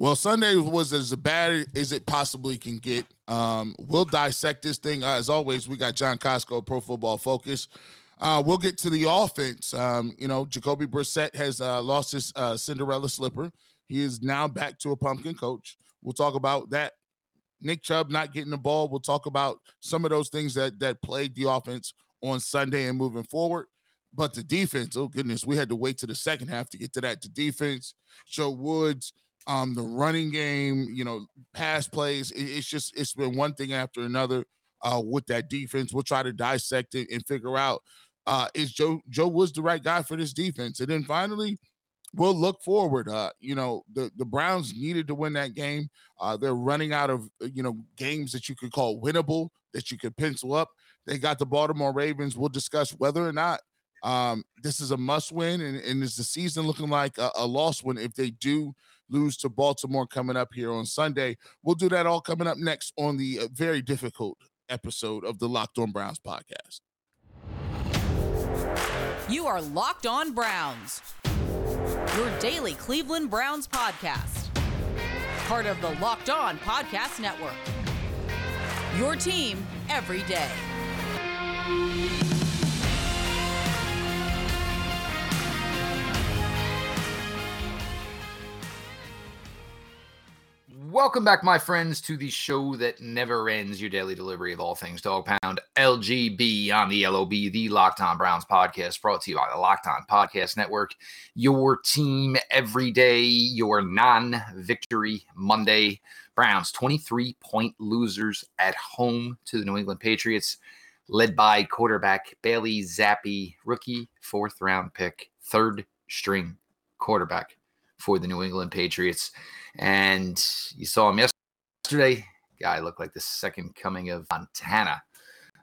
Well, Sunday was as bad as it possibly can get. Um, we'll dissect this thing. Uh, as always, we got John Costco, Pro Football Focus. Uh, we'll get to the offense. Um, you know, Jacoby Brissett has uh, lost his uh, Cinderella slipper. He is now back to a pumpkin coach. We'll talk about that. Nick Chubb not getting the ball. We'll talk about some of those things that that plagued the offense on Sunday and moving forward. But the defense, oh goodness, we had to wait to the second half to get to that. The defense, Joe Woods, um, the running game, you know, pass plays. It, it's just it's been one thing after another uh, with that defense. We'll try to dissect it and figure out uh, is Joe Joe Woods the right guy for this defense. And then finally, we'll look forward. Uh, you know, the the Browns needed to win that game. Uh, they're running out of uh, you know games that you could call winnable that you could pencil up. They got the Baltimore Ravens. We'll discuss whether or not um, this is a must win, and, and is the season looking like a, a lost one if they do lose to Baltimore coming up here on Sunday. We'll do that all coming up next on the uh, very difficult episode of the Locked On Browns podcast. You are Locked On Browns, your daily Cleveland Browns podcast, part of the Locked On Podcast Network. Your team every day. Welcome back, my friends, to the show that never ends your daily delivery of all things dog pound LGB on the LOB, the Locked On Browns podcast, brought to you by the Locked On Podcast Network. Your team every day, your non victory Monday. Browns 23 point losers at home to the New England Patriots, led by quarterback Bailey Zappe, rookie fourth round pick, third string quarterback for the New England Patriots. And you saw him yesterday. Guy looked like the second coming of Montana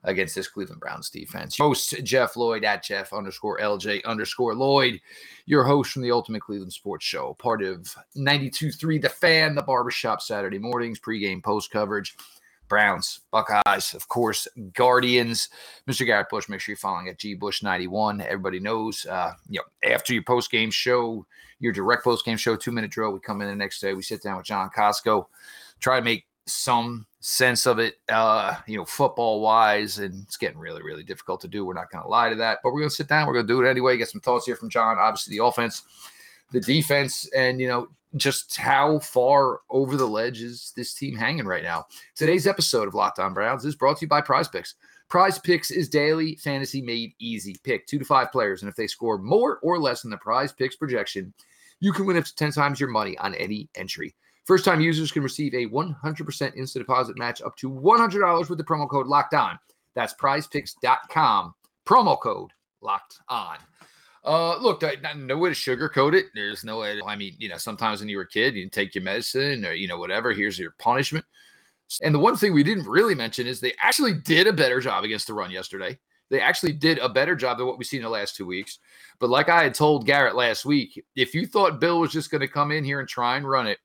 against this Cleveland Browns defense. Host Jeff Lloyd at Jeff underscore LJ underscore Lloyd, your host from the Ultimate Cleveland Sports Show, part of 92.3 The Fan, the barbershop Saturday mornings, pregame post coverage. Browns, Buckeyes, of course, Guardians. Mr. Garrett Bush, make sure you're following at G Bush 91. Everybody knows, uh, you know, after your post game show, your direct post game show, two minute drill, we come in the next day, we sit down with John Costco, try to make some sense of it, uh, you know, football wise, and it's getting really, really difficult to do. We're not going to lie to that, but we're going to sit down, we're going to do it anyway. Get some thoughts here from John. Obviously, the offense, the defense, and you know, just how far over the ledge is this team hanging right now. Today's episode of Locked On Browns is brought to you by Prize Picks. Prize Picks is daily fantasy made easy. Pick two to five players, and if they score more or less than the Prize Picks projection, you can win up to 10 times your money on any entry. First time users can receive a 100% instant deposit match up to $100 with the promo code locked on. That's prizepicks.com. Promo code locked on. Uh, look, I, no way to sugarcoat it. There's no way. To, I mean, you know, sometimes when you were a kid, you take your medicine or you know whatever. Here's your punishment. And the one thing we didn't really mention is they actually did a better job against the run yesterday. They actually did a better job than what we've seen in the last two weeks. But like I had told Garrett last week, if you thought Bill was just going to come in here and try and run it,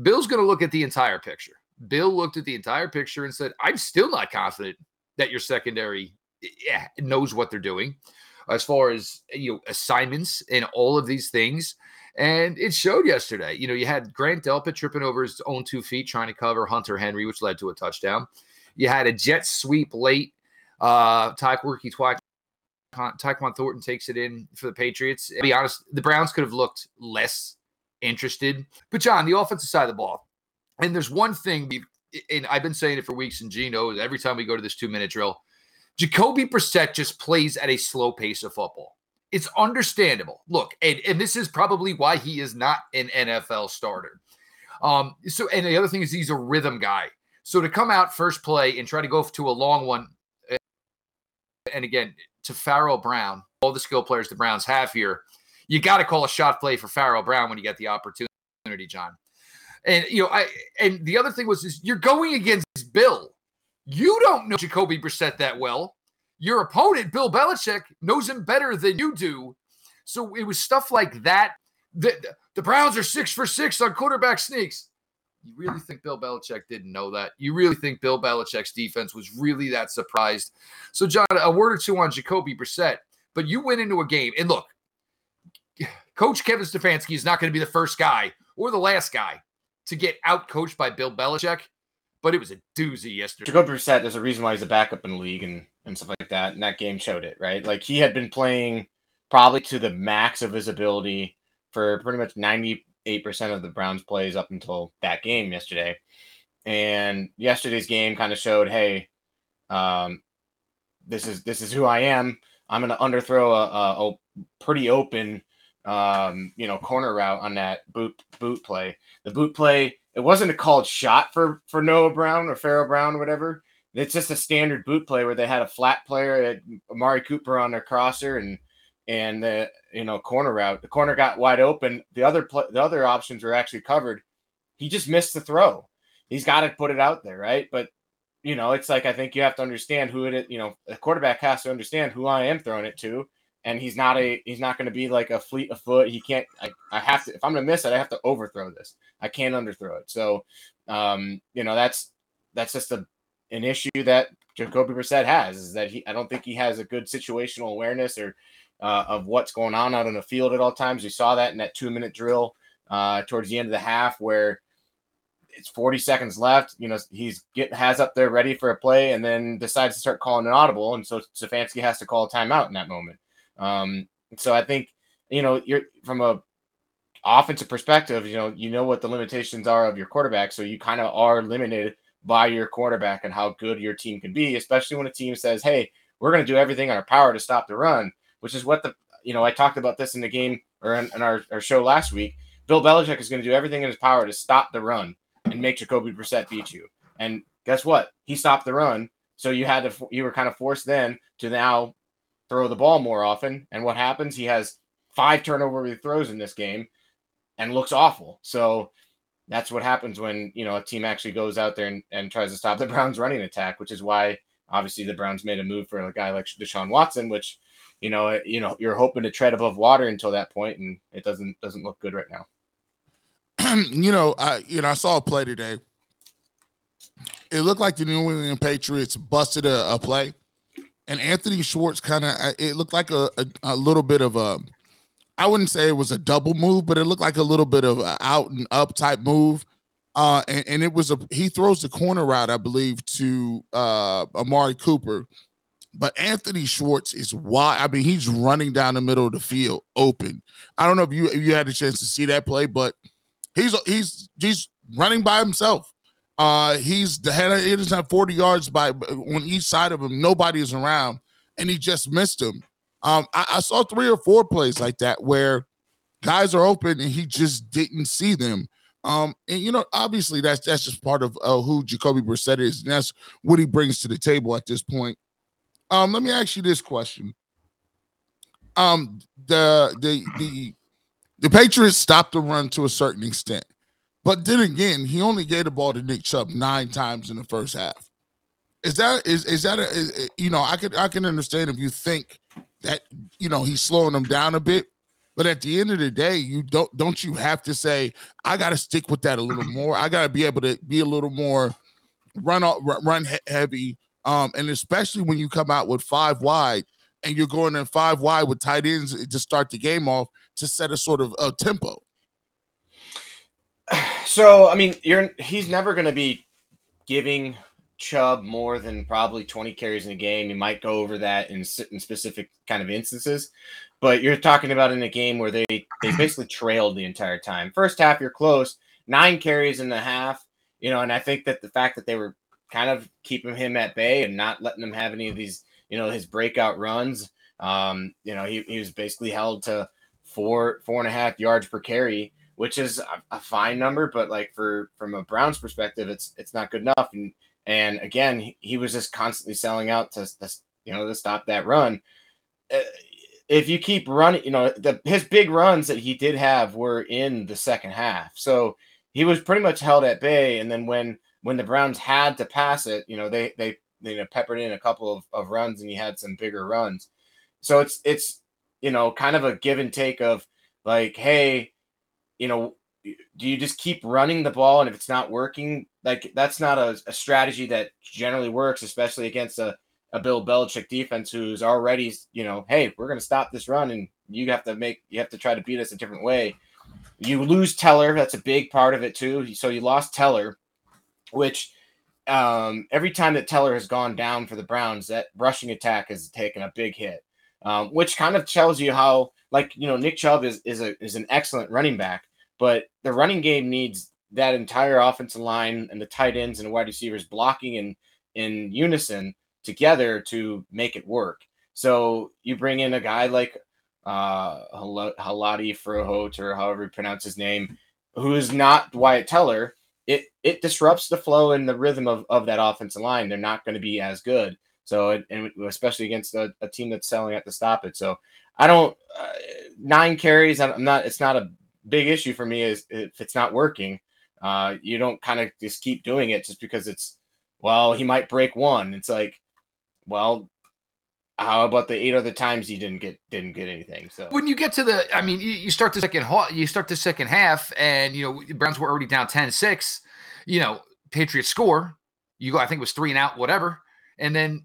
Bill's going to look at the entire picture. Bill looked at the entire picture and said, "I'm still not confident that your secondary yeah, knows what they're doing." As far as you know assignments and all of these things. And it showed yesterday. You know, you had Grant Delpit tripping over his own two feet trying to cover Hunter Henry, which led to a touchdown. You had a jet sweep late. Uh, Tyquan Tyquan Thornton takes it in for the Patriots. Be honest, the Browns could have looked less interested. But John, the offensive side of the ball, and there's one thing, and I've been saying it for weeks, and Gino, every time we go to this two minute drill, Jacoby Brissett just plays at a slow pace of football. It's understandable. Look, and, and this is probably why he is not an NFL starter. Um, so, and the other thing is he's a rhythm guy. So to come out first play and try to go to a long one, eh, and again to Pharaoh Brown, all the skill players the Browns have here, you got to call a shot play for Pharaoh Brown when you get the opportunity, John. And you know, I and the other thing was is you're going against Bill. You don't know Jacoby Brissett that well. Your opponent, Bill Belichick, knows him better than you do. So it was stuff like that. The, the Browns are six for six on quarterback sneaks. You really think Bill Belichick didn't know that? You really think Bill Belichick's defense was really that surprised? So, John, a word or two on Jacoby Brissett. But you went into a game, and look, Coach Kevin Stefanski is not going to be the first guy or the last guy to get out coached by Bill Belichick, but it was a doozy yesterday. Jacoby Brissett, there's a reason why he's a backup in the league and, and stuff like that. And that game showed it, right? Like he had been playing probably to the max of his ability for pretty much 98% of the Browns plays up until that game yesterday. And yesterday's game kind of showed, hey, um, this is this is who I am. I'm going to underthrow a, a, a pretty open, um, you know, corner route on that boot boot play. The boot play, it wasn't a called shot for for Noah Brown or Pharaoh Brown or whatever. It's just a standard boot play where they had a flat player, Amari Cooper on their crosser, and and the you know corner route. The corner got wide open. The other pl- the other options were actually covered. He just missed the throw. He's got to put it out there, right? But you know, it's like I think you have to understand who it is. You know, the quarterback has to understand who I am throwing it to, and he's not a he's not going to be like a fleet of foot. He can't. I, I have to if I'm going to miss it, I have to overthrow this. I can't underthrow it. So, um, you know, that's that's just a an issue that Jacoby Brissett has is that he I don't think he has a good situational awareness or uh, of what's going on out on the field at all times. We saw that in that two minute drill uh, towards the end of the half where it's 40 seconds left. You know, he's get has up there ready for a play and then decides to start calling an audible. And so Stefanski has to call a timeout in that moment. Um, so I think, you know, you're from a offensive perspective, you know, you know what the limitations are of your quarterback. So you kind of are limited by your quarterback and how good your team can be, especially when a team says, Hey, we're going to do everything in our power to stop the run, which is what the, you know, I talked about this in the game or in, in our, our show last week. Bill Belichick is going to do everything in his power to stop the run and make Jacoby Brissett beat you. And guess what? He stopped the run. So you had to, you were kind of forced then to now throw the ball more often. And what happens? He has five turnover throws in this game and looks awful. So that's what happens when, you know, a team actually goes out there and, and tries to stop the Browns running attack, which is why obviously the Browns made a move for a guy like Deshaun Watson, which, you know, you know, you're hoping to tread above water until that point, and it doesn't doesn't look good right now. you know, I you know I saw a play today. It looked like the New England Patriots busted a, a play, and Anthony Schwartz kind of it looked like a, a, a little bit of a I wouldn't say it was a double move, but it looked like a little bit of out and up type move. Uh, and, and it was a he throws the corner route, I believe, to uh, Amari Cooper. But Anthony Schwartz is why I mean, he's running down the middle of the field open. I don't know if you if you had a chance to see that play, but He's he's he's running by himself. Uh, he's the head. It is at 40 yards by on each side of him. Nobody is around, and he just missed him. Um, I, I saw three or four plays like that where guys are open and he just didn't see them. Um, and you know, obviously that's that's just part of uh, who Jacoby Brissett is, and that's what he brings to the table at this point. Um, let me ask you this question. Um, the the the the Patriots stopped the run to a certain extent. But then again, he only gave the ball to Nick Chubb nine times in the first half. Is that is is that a, is, you know I could I can understand if you think that you know he's slowing them down a bit, but at the end of the day, you don't don't you have to say I got to stick with that a little more. I got to be able to be a little more run run heavy, um, and especially when you come out with five wide and you're going in five wide with tight ends to start the game off to set a sort of a tempo. So I mean, you're he's never to be giving Chubb more than probably 20 carries in a game. You might go over that in, in specific kind of instances, but you're talking about in a game where they they basically trailed the entire time. First half, you're close, nine carries in the half, you know, and I think that the fact that they were kind of keeping him at bay and not letting him have any of these, you know, his breakout runs. Um, you know, he, he was basically held to four four and a half yards per carry, which is a, a, fine number, but like for from a Browns perspective, it's it's not good enough. And and again, he, was just constantly selling out to, to you know to stop that run. Uh, if you keep running, you know the his big runs that he did have were in the second half, so he was pretty much held at bay. And then when when the Browns had to pass it, you know they they they you know, peppered in a couple of, of runs and he had some bigger runs. So it's it's you know, kind of a give and take of like, hey, you know, do you just keep running the ball and if it's not working, like that's not a, a strategy that generally works, especially against a, a Bill Belichick defense who's already, you know, hey, we're gonna stop this run and you have to make you have to try to beat us a different way. You lose Teller. That's a big part of it too. So you lost Teller, which um, every time that Teller has gone down for the Browns, that rushing attack has taken a big hit, um, which kind of tells you how, like you know, Nick Chubb is is a is an excellent running back, but the running game needs that entire offensive line and the tight ends and wide receivers blocking in in unison together to make it work. So you bring in a guy like uh, Hjalte Froholdt or however you pronounce his name, who is not Wyatt Teller. It it disrupts the flow and the rhythm of, of that offensive line. They're not going to be as good. So and especially against a, a, team that's selling at to stop it. So I don't uh, nine carries. I'm not. It's not a big issue for me. Is if it's not working, uh, you don't kind of just keep doing it just because it's well he might break one. It's like well how about the eight other times he didn't get didn't get anything? So when you get to the, I mean, you, you start the second half, you start the second half, and you know Browns were already down 10-6. You know, Patriots score. You go, I think it was three and out, whatever, and then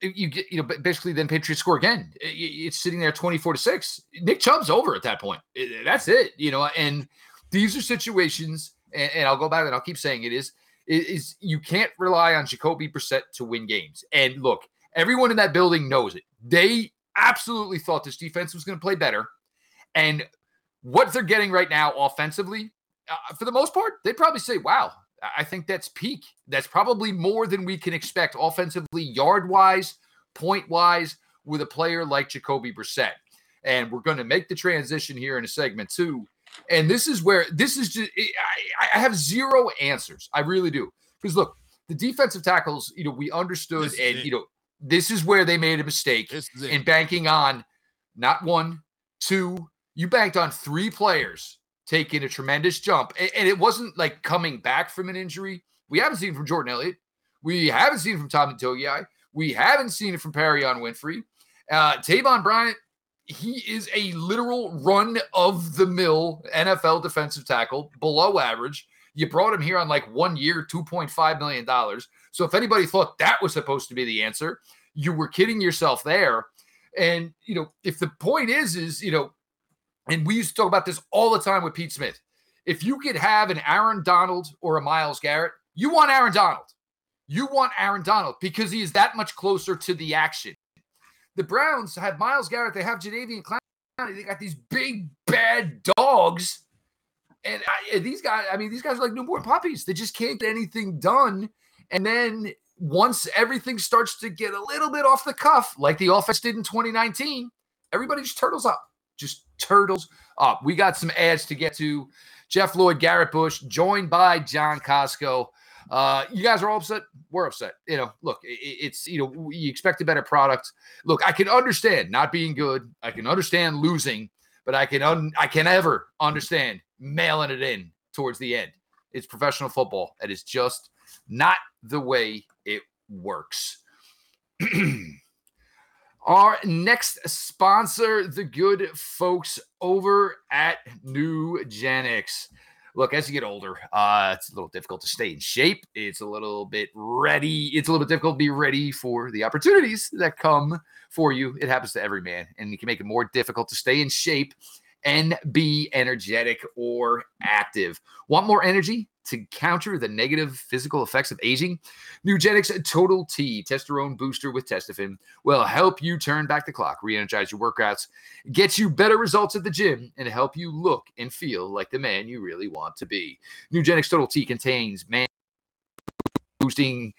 you get, you know, basically then Patriots score again. It's sitting there twenty four to six. Nick Chubb's over at that point. That's it, you know. And these are situations, and, and I'll go back and I'll keep saying it is is you can't rely on Jacoby Brissett to win games. And look Everyone in that building knows it. They absolutely thought this defense was going to play better. And what they're getting right now offensively, uh, for the most part, they'd probably say, wow, I think that's peak. That's probably more than we can expect offensively, yard wise, point wise, with a player like Jacoby Brissett. And we're going to make the transition here in a segment two. And this is where this is just, I, I have zero answers. I really do. Because look, the defensive tackles, you know, we understood and, you know, this is where they made a mistake in banking on not one, two. You banked on three players taking a tremendous jump, and, and it wasn't like coming back from an injury. We haven't seen from Jordan Elliott. We haven't seen from Tommy Togiai. We haven't seen it from Perrion Winfrey. Uh, Taven Bryan, he is a literal run of the mill NFL defensive tackle, below average. You brought him here on like one year, $2.5 million. So if anybody thought that was supposed to be the answer, you were kidding yourself there. And, you know, if the point is, is, you know, and we used to talk about this all the time with Pete Smith. If you could have an Aaron Donald or a Myles Garrett, you want Aaron Donald. You want Aaron Donald because he is that much closer to the action. The Browns have Myles Garrett, they have Jadeveon Clowney, they got these big bad dogs and I, these guys, I mean, these guys are like newborn puppies. They just can't get anything done. And then once everything starts to get a little bit off the cuff, like the offense did in 2019, everybody just turtles up. Just turtles up. We got some ads to get to. Jeff Lloyd, Garrett Bush, joined by John Costco. Uh, you guys are all upset. We're upset. You know, look, it, it's you know, you expect a better product. Look, I can understand not being good. I can understand losing, but I can un- I can ever understand mailing it in towards the end. It's professional football. It is just not the way it works. Our next sponsor, the good folks over at Nugenix. Look, as you get older, uh, it's a little difficult to stay in shape. It's a little bit ready. It's a little bit difficult to be ready for the opportunities that come for you. It happens to every man, and you can make it more difficult to stay in shape and be energetic or active. Want more energy to counter the negative physical effects of aging? Nugenix Total T Testosterone Booster with Testofen will help you turn back the clock, re energize your workouts, get you better results at the gym, and help you look and feel like the man you really want to be. Nugenix Total T contains man boosting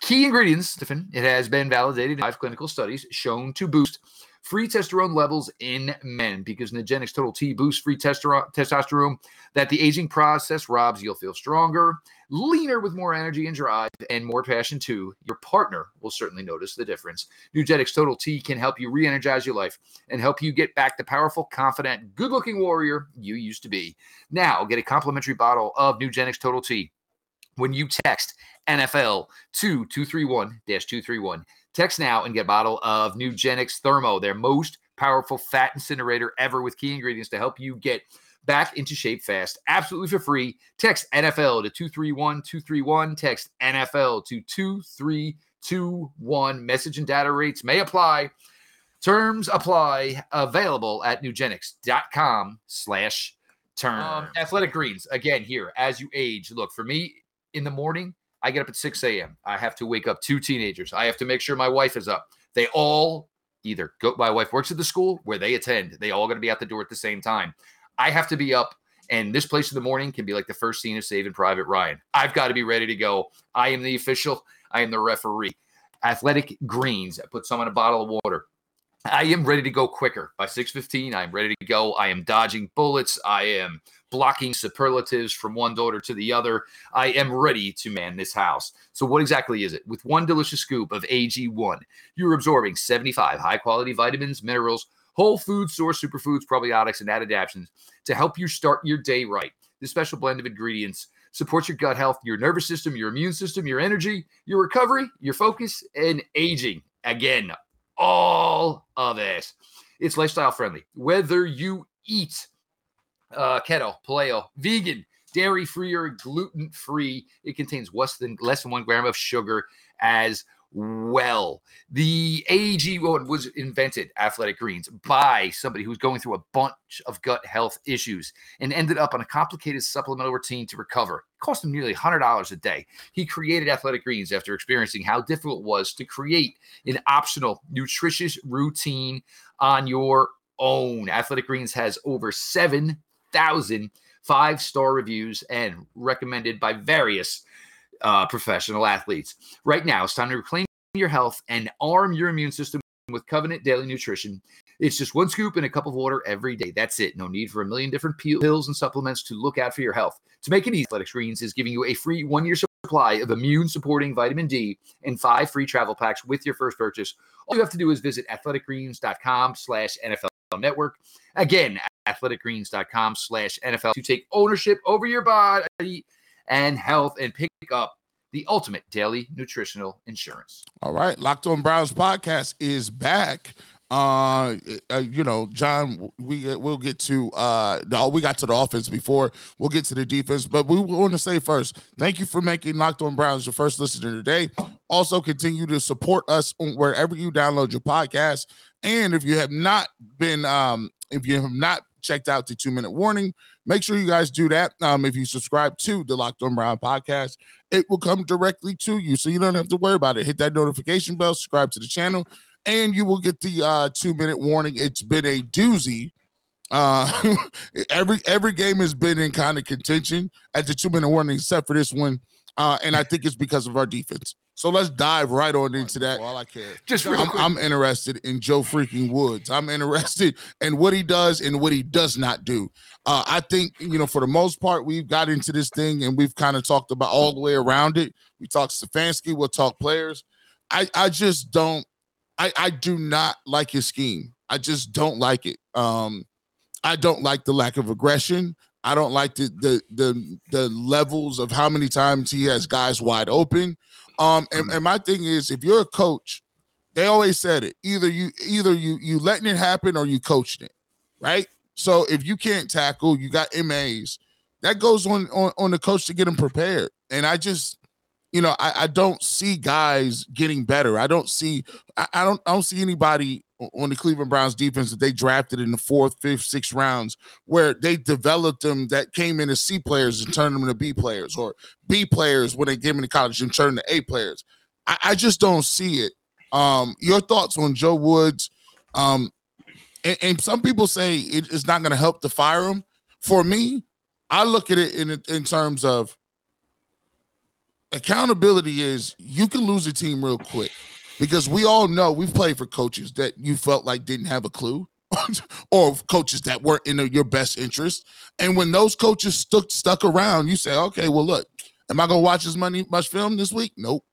key ingredients. It has been validated in five clinical studies shown to boost free testosterone levels in men because Nugenix Total T boosts free testosterone that the aging process robs. You'll feel stronger, leaner with more energy and drive, and more passion too. Your partner will certainly notice the difference. Nugenix Total T can help you re energize your life and help you get back the powerful, confident, good looking warrior you used to be. Now, get a complimentary bottle of Nugenix Total T when you text NFL to 231 231. Text now and get a bottle of Nugenix Thermo, their most powerful fat incinerator ever with key ingredients to help you get back into shape fast. Absolutely for free. Text NFL to 231 231. Text NFL to 2321. Message and data rates may apply. Terms apply. Available at nugenix.com slash turn. Um, athletic Greens again here as you age. Look for me in the morning. I get up at 6 a.m. I have to wake up two teenagers. I have to make sure my wife is up. They all either go. My wife works at the school where they attend. They all got to be out the door at the same time. I have to be up and this place in the morning can be like the first scene of Saving Private Ryan. I've got to be ready to go. I am the official. I am the referee. Athletic Greens. I put some in a bottle of water. I am ready to go quicker. By 6:15, I am ready to go. I am dodging bullets. I am blocking superlatives from one daughter to the other. I am ready to man this house. So what exactly is it? With one delicious scoop of AG1, you're absorbing 75 high-quality vitamins, minerals, whole food source superfoods, probiotics, and adaptogens to help you start your day right. This special blend of ingredients supports your gut health, your nervous system, your immune system, your energy, your recovery, your focus, and aging. Again, all of it. It's lifestyle friendly. Whether you eat uh, keto, paleo, vegan, dairy free, or gluten free, it contains less than less than one gram of sugar as well. The AG1 was invented, Athletic Greens, by somebody who was going through a bunch of gut health issues and ended up on a complicated supplemental routine to recover. It cost him nearly $100 a day. He created Athletic Greens after experiencing how difficult it was to create an optional, nutritious routine on your own. Athletic Greens has over 7,000 five star reviews and recommended by various uh, professional athletes. Right now, it's time to reclaim your health and arm your immune system with Covenant Daily Nutrition. It's just one scoop in a cup of water every day. That's it. No need for a million different pills and supplements to look out for your health. To make it easy, Athletic Greens is giving you a free one year supply of immune supporting vitamin D and five free travel packs with your first purchase. All you have to do is visit athleticgreens.com slash NFL network. Again, athleticgreens.com slash NFL to take ownership over your body and health and pick up the ultimate daily nutritional insurance. All right. Locked on Browns podcast is back. Uh, uh, you know, John, we uh, we'll get to uh, no, we got to the offense before we'll get to the defense, but we want to say first, thank you for making Locked On Browns your first listener today. Also, continue to support us on wherever you download your podcast, and if you have not been, um, if you have not checked out the two minute warning, make sure you guys do that. Um, if you subscribe to the Locked On Brown podcast, it will come directly to you. So you don't have to worry about it. Hit that notification bell, subscribe to the channel, and you will get the uh, two minute warning. It's been a doozy. Uh, every every game has been in kind of contention at the two minute warning, except for this one. Uh, and I think it's because of our defense. So let's dive right on into that. All I care. Just I'm, I'm, interested in Joe freaking Woods. I'm interested in what he does and what he does not do. Uh, I think you know for the most part we've got into this thing and we've kind of talked about all the way around it. We talked Stefanski. We'll talk players. I I just don't. I I do not like his scheme. I just don't like it. Um, I don't like the lack of aggression. I don't like the the the the levels of how many times he has guys wide open. Um, and, mm. and my thing is, if you're a coach, they always said it. Either you either you you letting it happen or you coaching it, right? So if you can't tackle, you got MAs. That goes on on, on the coach to get them prepared. And I just, you know, I, I don't see guys getting better. I don't see I, I don't I don't see anybody on the Cleveland Browns defense that they drafted in the fourth, fifth, sixth rounds, where they developed them that came in as C players and turned them into B players, or B players when they came into college and turned to A players. I, I just don't see it. Um, your thoughts on Joe Woods? Um, and, and some people say it, it's not going to help to fire him. For me, I look at it in in terms of accountability. Is you can lose a team real quick because we all know we've played for coaches that you felt like didn't have a clue or coaches that weren't in your best interest. And when those coaches stuck stuck around, you say, okay, well, look, am I gonna watch as many much film this week? Nope.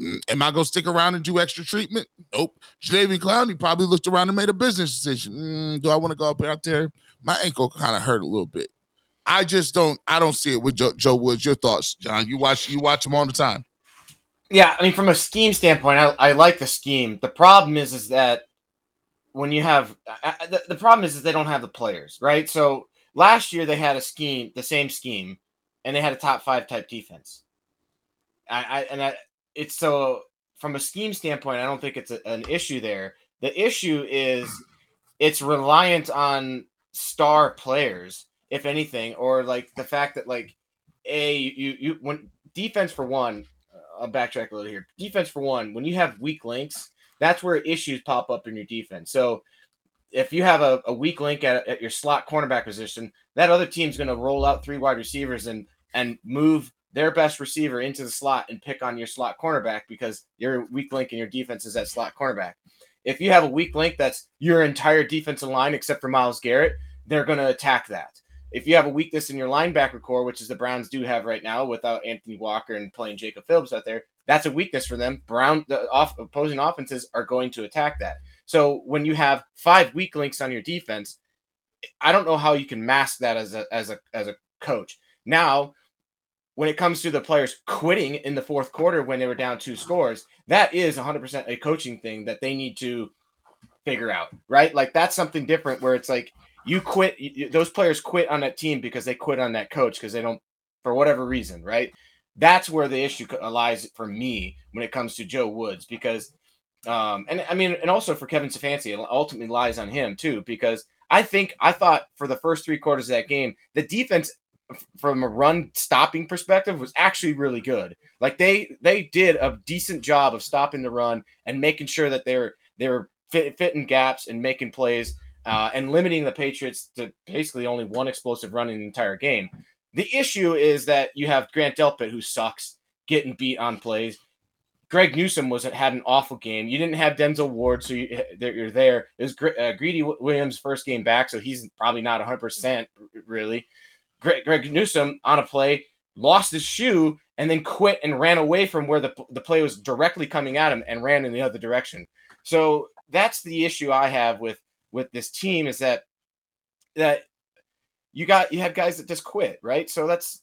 Mm, am I gonna stick around and do extra treatment? Nope. Jadeveon Clowney probably looked around and made a business decision. Mm, do I want to go up out there? My ankle kind of hurt a little bit. I just don't. I don't see it with Joe, Joe Woods. Your thoughts, John? You watch. You watch him all the time. Yeah, I mean, from a scheme standpoint, I, I like the scheme. The problem is, is that when you have the, the problem is, is they don't have the players, right? So last year they had a scheme, the same scheme, and they had a top five type defense. I, I and I, it's so from a scheme standpoint, I don't think it's a, an issue there. The issue is it's reliant on star players if anything, or like the fact that like a you you when defense for one, I'll backtrack a little here. Defense for one, when you have weak links, that's where issues pop up in your defense. So if you have a, a weak link at, at your slot cornerback position, that other team's going to roll out three wide receivers and and move their best receiver into the slot and pick on your slot cornerback because your weak link in your defense is that slot cornerback. If you have a weak link that's your entire defensive line except for Myles Garrett, they're going to attack that. If you have a weakness in your linebacker core, which is the Browns do have right now without Anthony Walker and playing Jacob Phillips out there, that's a weakness for them. Brown the off, opposing offenses are going to attack that. So when you have five weak links on your defense, I don't know how you can mask that as a as a as a coach. Now, when it comes to the players quitting in the fourth quarter when they were down two scores, that is 100% a coaching thing that they need to figure out, right? Like that's something different where it's like you quit those players quit on that team because they quit on that coach because they don't for whatever reason, right? That's where the issue lies for me when it comes to Joe Woods because um and I mean and also for Kevin Stefanski it ultimately lies on him too because I think I thought for the first 3 quarters of that game the defense from a run stopping perspective was actually really good. Like they they did a decent job of stopping the run and making sure that they're they're fit, fitting gaps and making plays uh, and limiting the Patriots to basically only one explosive run in the entire game. The issue is that you have Grant Delpit who sucks getting beat on plays. Greg Newsome was had an awful game. You didn't have Denzel Ward, so you, are there. It was uh, Greedy Williams' first game back, so he's probably not 100 percent really. Greg, Greg Newsome on a play lost his shoe and then quit and ran away from where the, the play was directly coming at him and ran in the other direction. So that's the issue I have with with this team is that that you got you have guys that just quit, right? So that's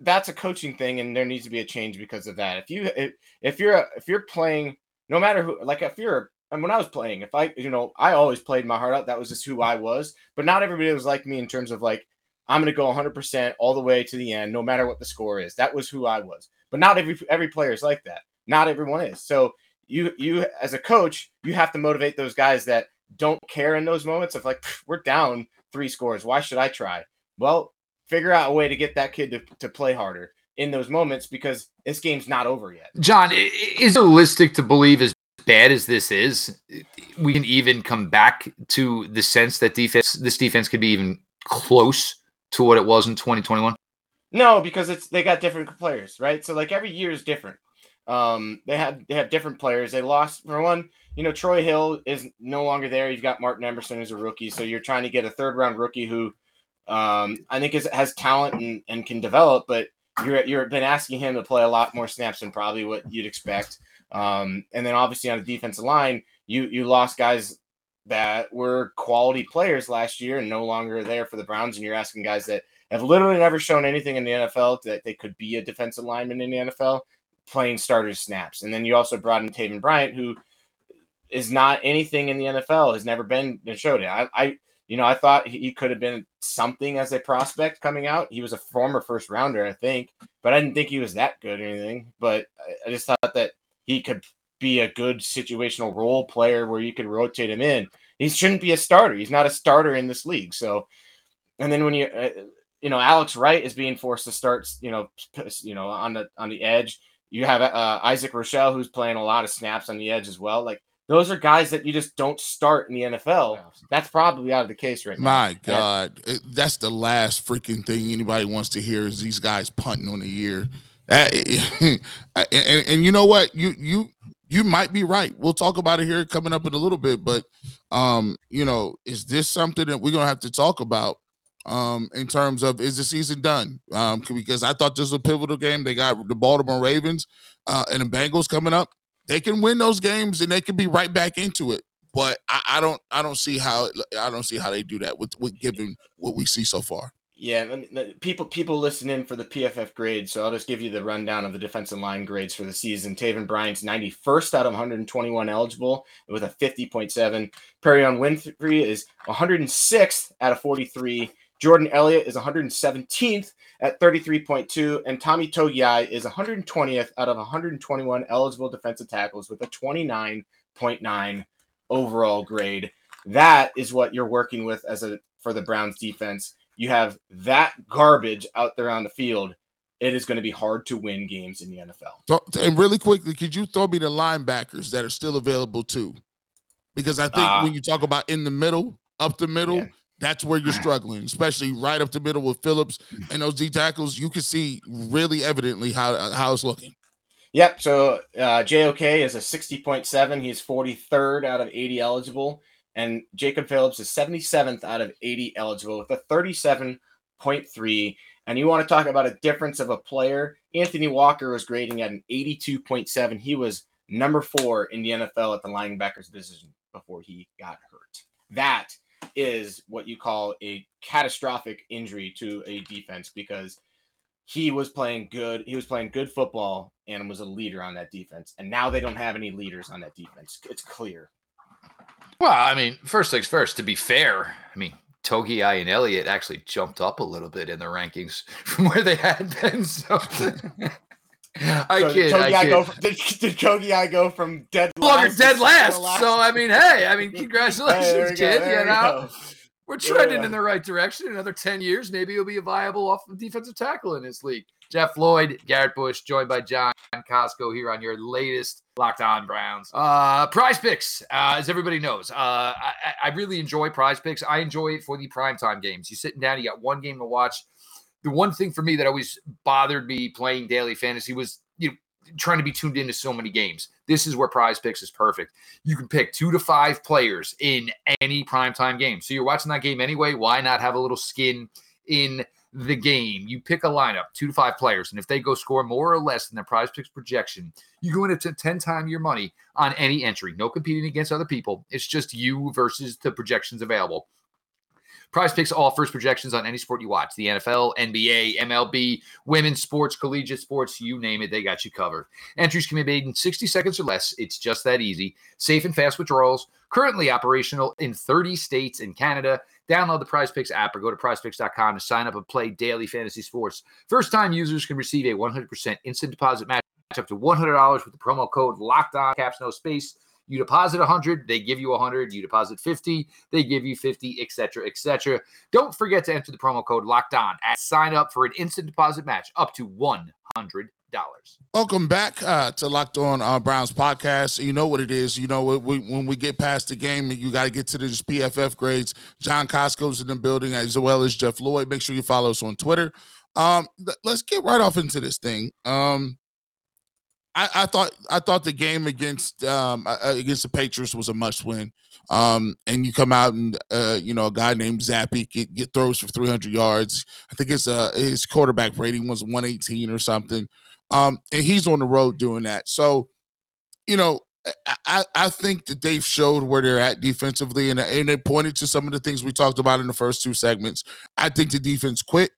that's a coaching thing and there needs to be a change because of that. If you if, if you're a, if you're playing no matter who like if you're and when I was playing, if I you know, I always played my heart out. That was just who I was. But not everybody was like me in terms of like I'm going to go 100% all the way to the end, no matter what the score is. That was who I was. But not every every player is like that. Not everyone is. So you you as a coach, you have to motivate those guys that don't care in those moments of like we're down three scores. Why should I try? Well, figure out a way to get that kid to, to play harder in those moments because this game's not over yet. John, is it realistic to believe as bad as this is, we can even come back to the sense that defense this defense could be even close to what it was in 2021? No, because it's they got different players, right? So like every year is different. Um, they have they have different players. They lost for one. You know, Troy Hill is no longer there. You've got Martin Emerson who's a rookie, so you're trying to get a third round rookie who um, I think is, has talent and, and can develop, but you're you're been asking him to play a lot more snaps than probably what you'd expect. Um, and then obviously on the defensive line, you you lost guys that were quality players last year and no longer there for the Browns. And you're asking guys that have literally never shown anything in the NFL that they could be a defensive lineman in the NFL playing starter snaps. And then you also brought in Taven Bryant, who is not anything in the NFL, has never been and showed it. I, I you know, I thought he could have been something as a prospect coming out. He was a former first rounder, I think, but I didn't think he was that good or anything. But I just thought that he could be a good situational role player where you could rotate him in. He shouldn't be a starter. He's not a starter in this league. So, and then when you, uh, you know, Alex Wright is being forced to start, you know, you know, on the on the edge. You have uh, Isaac Rochell, who's playing a lot of snaps on the edge as well. Like those are guys that you just don't start in the NFL. That's probably out of the case right now. My God, that's the last freaking thing anybody wants to hear is these guys punting on the year. and, and, and, you know what? You you you might be right. We'll talk about it here coming up in a little bit, but um, you know, is this something that we're gonna have to talk about um in terms of is the season done? Um, because I thought this was a pivotal game. They got the Baltimore Ravens uh and the Bengals coming up. They can win those games and they can be right back into it. But I, I don't I don't see how I don't see how they do that with with given what we see so far. Yeah, people people listen in for the PFF grades, so I'll just give you the rundown of the defensive line grades for the season. Taven Bryant's 91st out of 121 eligible with a 50.7. Perrion Winfrey is 106th out of 43. Jordan Elliott is 117th at 33.2, and Tommy Togiai is 120th out of 121 eligible defensive tackles with a 29.9 overall grade. That is what you're working with as a for the Browns defense you have that garbage out there on the field, it is going to be hard to win games in the NFL. And really quickly, could you throw me the linebackers that are still available too? Because I think uh, when you talk about in the middle, up the middle, yeah. That's where you're struggling, especially right up the middle with Phillips and those D tackles. You can see really evidently how how it's looking. Yep. So uh, JOK is a 60.7. He's 43rd out of 80 eligible. And Jacob Phillips is 77th out of 80 eligible with a 37.3. And you want to talk about a difference of a player? Anthony Walker was grading at an 82.7. He was number four in the NFL at the linebackers position before he got hurt. That is what you call a catastrophic injury to a defense because he was playing good. He was playing good football and was a leader on that defense. And now they don't have any leaders on that defense. It's clear. Well, I mean, first things first, to be fair, I mean, Togiai and Elliott actually jumped up a little bit in the rankings from where they had been. So I so kid. I kid. Go from, did, did Togiai go from dead last? dead last. last. So I mean, hey, I mean, congratulations, hey, kid. You know, we're trending yeah. in the right direction. Another 10 years, maybe he'll be a viable off defensive tackle in this league. Jeff Lloyd, Garrett Bush, joined by John Costco here on your latest Locked On Browns. Uh, prize picks, uh, as everybody knows. Uh, I, I really enjoy prize picks. I enjoy it for the primetime games. You're sitting down, you got one game to watch. The one thing for me that always bothered me playing daily fantasy was you know, trying to be tuned into so many games. This is where prize picks is perfect. You can pick two to five players in any primetime game. So you're watching that game anyway. Why not have a little skin in the game? You pick a lineup, two to five players. And if they go score more or less than their prize picks projection, you go into 10 times your money on any entry. No competing against other people. It's just you versus the projections available. Prize Picks offers projections on any sport you watch the NFL, NBA, MLB, women's sports, collegiate sports, you name it, they got you covered. Entries can be made in 60 seconds or less. It's just that easy. Safe and fast withdrawals, currently operational in 30 states and Canada. Download the Prize Picks app or go to prizepicks.com to sign up and play daily fantasy sports. First time users can receive a 100% instant deposit match up to $100 with the promo code locked on caps no space you deposit 100, they give you 100. You deposit 50, they give you 50, etc., etc. Don't forget to enter the promo code Locked On and sign up for an instant deposit match up to 100 dollars. Welcome back uh, to Locked On uh, Browns podcast. You know what it is. You know we, when we get past the game, you got to get to the PFF grades. John Costco's in the building as well as Jeff Lloyd. Make sure you follow us on Twitter. Um, let's get right off into this thing. Um, I, I, thought I thought the game against um, against the Patriots was a must win. Um, and you come out and uh, you know a guy named Zappe get, get throws for 300 yards. I think his uh, his quarterback rating was 118 or something. Um, and he's on the road doing that. So, you know, I, I think that they've showed where they're at defensively, and, and they pointed to some of the things we talked about in the first two segments. I think the defense quit.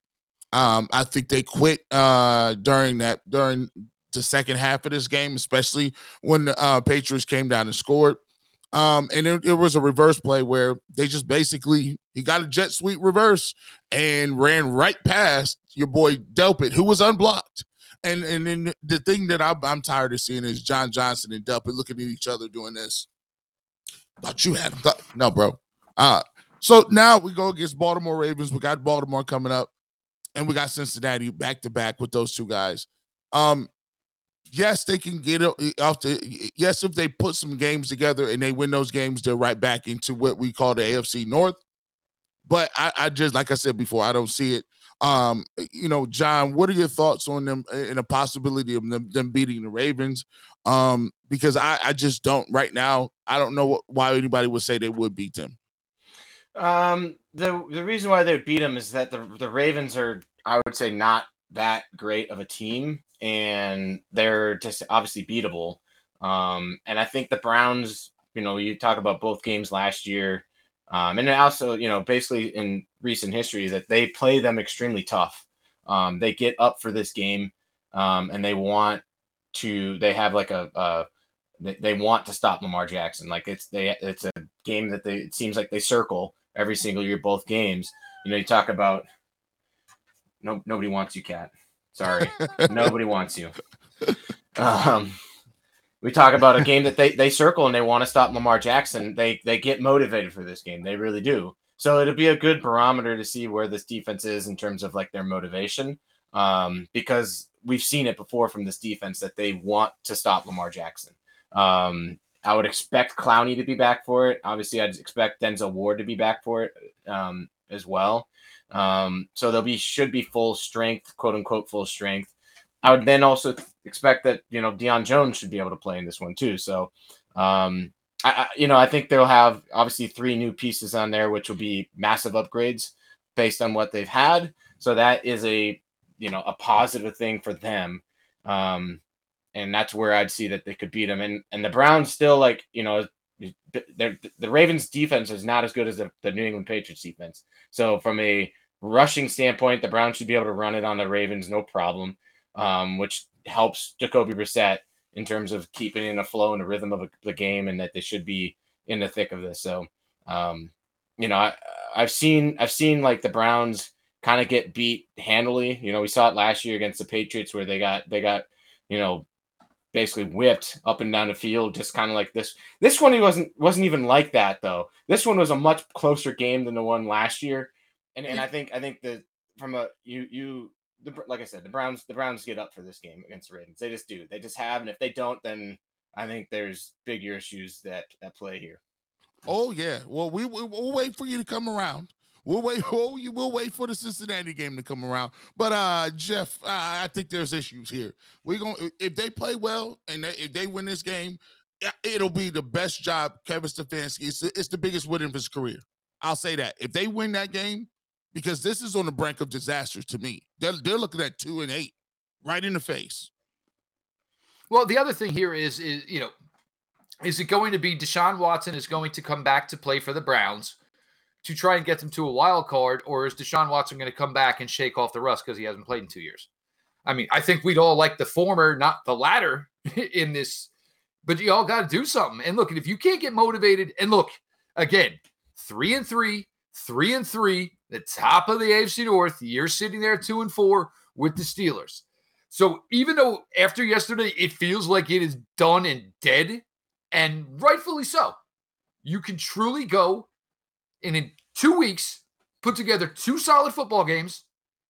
Um, I think they quit uh, during that during the second half of this game, especially when the uh, Patriots came down and scored. Um, and it, it, was a reverse play where they just basically he got a jet sweep reverse and ran right past your boy Delpit, who was unblocked. And and then the thing that I'm, I'm tired of seeing is John Johnson and Delpit looking at each other doing this. Thought you had him. No, bro. Uh so now we go against Baltimore Ravens. We got Baltimore coming up, and we got Cincinnati back to back with those two guys. Um, yes, they can get off the. Yes, if they put some games together and they win those games, they're right back into what we call the AFC North. But I, I just, like I said before, I don't see it. Um, you know, John, what are your thoughts on them and the possibility of them, them beating the Ravens? Um, because I, I just don't right now. I don't know what, why anybody would say they would beat them. Um, the the reason why they would beat them is that the the Ravens are, I would say, not that great of a team and they're just obviously beatable. Um, and I think the Browns, you know, you talk about both games last year, um, and also, you know, basically in recent history that they play them extremely tough. Um, they get up for this game, um, and they want to. They have like a, a they, they want to stop Lamar Jackson. Like it's they it's a game that they it seems like they circle every single year, both games. You know, you talk about no nobody wants you, cat. Sorry, nobody wants you. Um, we talk about a game that they they circle and they want to stop Lamar Jackson. They they get motivated for this game. They really do. So it'll be a good barometer to see where this defense is in terms of like their motivation. Um, because we've seen it before from this defense that they want to stop Lamar Jackson. Um, I would expect Clowney to be back for it. Obviously, I'd expect Denzel Ward to be back for it um, as well. Um, so they'll be should be full strength, quote unquote, full strength. I would then also expect that you know Deion Jones should be able to play in this one too. So, um, I, I, you know I think they'll have obviously three new pieces on there, which will be massive upgrades based on what they've had. So that is a you know a positive thing for them. Um, and that's where I'd see that they could beat them. And and the Browns still like you know the Ravens defense is not as good as the, the New England Patriots defense. So from a rushing standpoint, the Browns should be able to run it on the Ravens no problem, um, which helps Jacoby Brissett in terms of keeping in a flow and a rhythm of the game, and that they should be in the thick of this. So, um, you know, I, I've seen I've seen like the Browns kind of get beat handily. You know, we saw it last year against the Patriots where they got they got you know basically whipped up and down the field, just kind of like this. This one he wasn't wasn't even like that though. This one was a much closer game than the one last year, and and I think I think that from a you you the, like I said, the Browns the Browns get up for this game against the Ravens. They just do. They just have, and if they don't, then I think there's bigger issues that that play here. Oh yeah. Well, we we'll wait for you to come around. We'll wait. We'll, we'll wait for the Cincinnati game to come around. But uh, Jeff, uh, I think there's issues here. We're going if they play well and they, if they win this game, it'll be the best job Kevin Stefanski. It's, it's the biggest win of his career. I'll say that. If they win that game, because this is on the brink of disaster to me. They're, they're looking at two and eight, right in the face. Well, the other thing here is, is you know, is it going to be Deshaun Watson is going to come back to play for the Browns? to try and get them to a wild card, or is Deshaun Watson going to come back and shake off the rust because he hasn't played in two years? I mean, I think we'd all like the former, not the latter, in this, but you all got to do something. And look, if you can't get motivated, and look, again, three and three, three and three, the top of the AFC North, you're sitting there two and four with the Steelers. So even though after yesterday it feels like it is done and dead, and rightfully so, you can truly go and in two weeks put together two solid football games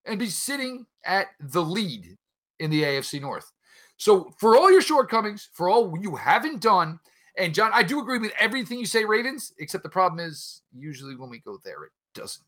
and be sitting at the lead in the AFC North. So, for all your shortcomings, for all you haven't done, and John, I do agree with everything you say, Ravens, except the problem is usually when we go there, it doesn't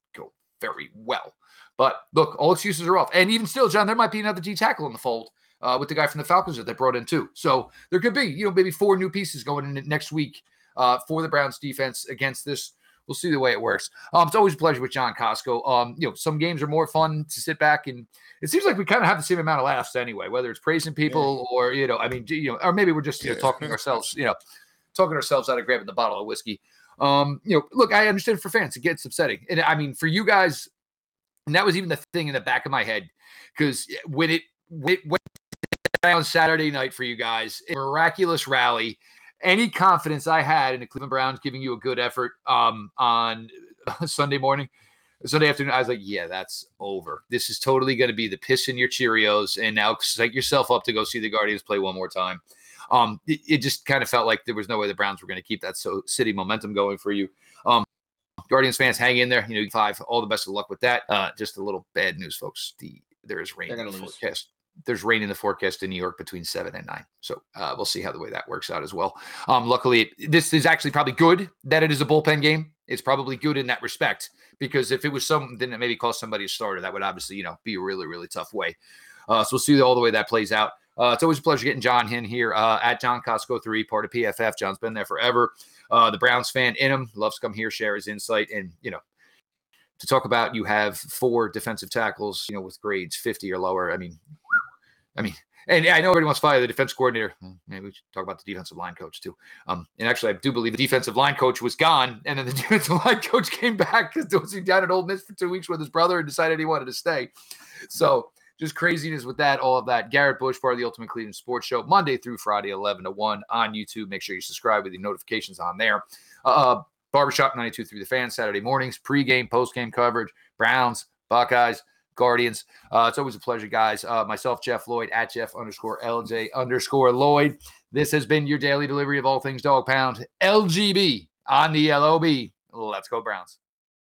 very well. But look, all excuses are off. And even still, John, there might be another D tackle in the fold uh, with the guy from the Falcons that they brought in too. So there could be, you know, maybe four new pieces going in next week uh, for the Browns defense against this we'll see the way it works. Um, it's always a pleasure with John Costco. Um, you know, some games are more fun to sit back and it seems like we kind of have the same amount of laughs anyway, whether it's praising people yeah. or you know, I mean, you know, or maybe we're just you know talking ourselves, you know, talking ourselves out of grabbing the bottle of whiskey. Um, you know, look, I understand for fans it gets upsetting, and I mean for you guys, and that was even the thing in the back of my head because when it it went on Saturday night for you guys, miraculous rally any confidence I had in the Cleveland Browns giving you a good effort um, on Sunday morning, Sunday afternoon, I was like, yeah, that's over. This is totally going to be the piss in your Cheerios, and now set yourself up to go see the Guardians play one more time. Um, it, it just kind of felt like there was no way the Browns were going to keep that so city momentum going for you. Um, Guardians fans, hang in there. You know, five. All the best of luck with that. Uh, just a little bad news, folks. The there is rain in the forecast there's rain in the forecast in New York between seven and nine. So uh, we'll see how the way that works out as well. Um, luckily, this is actually probably good that it is a bullpen game. It's probably good in that respect because if it was something that maybe cost somebody a starter, that would obviously you know be a really really tough way. Uh, so we'll see all the way that plays out. Uh, it's always a pleasure getting John in here uh, at John Costco three, part of PFF. John's been there forever. Uh, the Browns fan in him loves to come here, share his insight, and you know to talk about you have four defensive tackles, you know, with grades 50 or lower. I mean, I mean, and I know everybody wants to fire the defense coordinator. Maybe we should talk about the defensive line coach too. Um, and actually, I do believe the defensive line coach was gone, and then the defensive line coach came back because he was down at Ole Miss for two weeks with his brother and decided he wanted to stay. So just craziness with that, all of that. Garrett Bush, part of the Ultimate Cleveland Sports Show, Monday through Friday, 11 to 1 on YouTube. Make sure you subscribe with the notifications on there. Uh, Barbershop 92 through the fans, Saturday mornings, pregame, postgame coverage, Browns, Buckeyes. Guardians. Uh, it's always a pleasure, guys. Uh, myself, Jeff Lloyd, at Jeff underscore LJ underscore Lloyd. This has been your daily delivery of all things dog pound. LGB on the LOB. Let's go, Browns.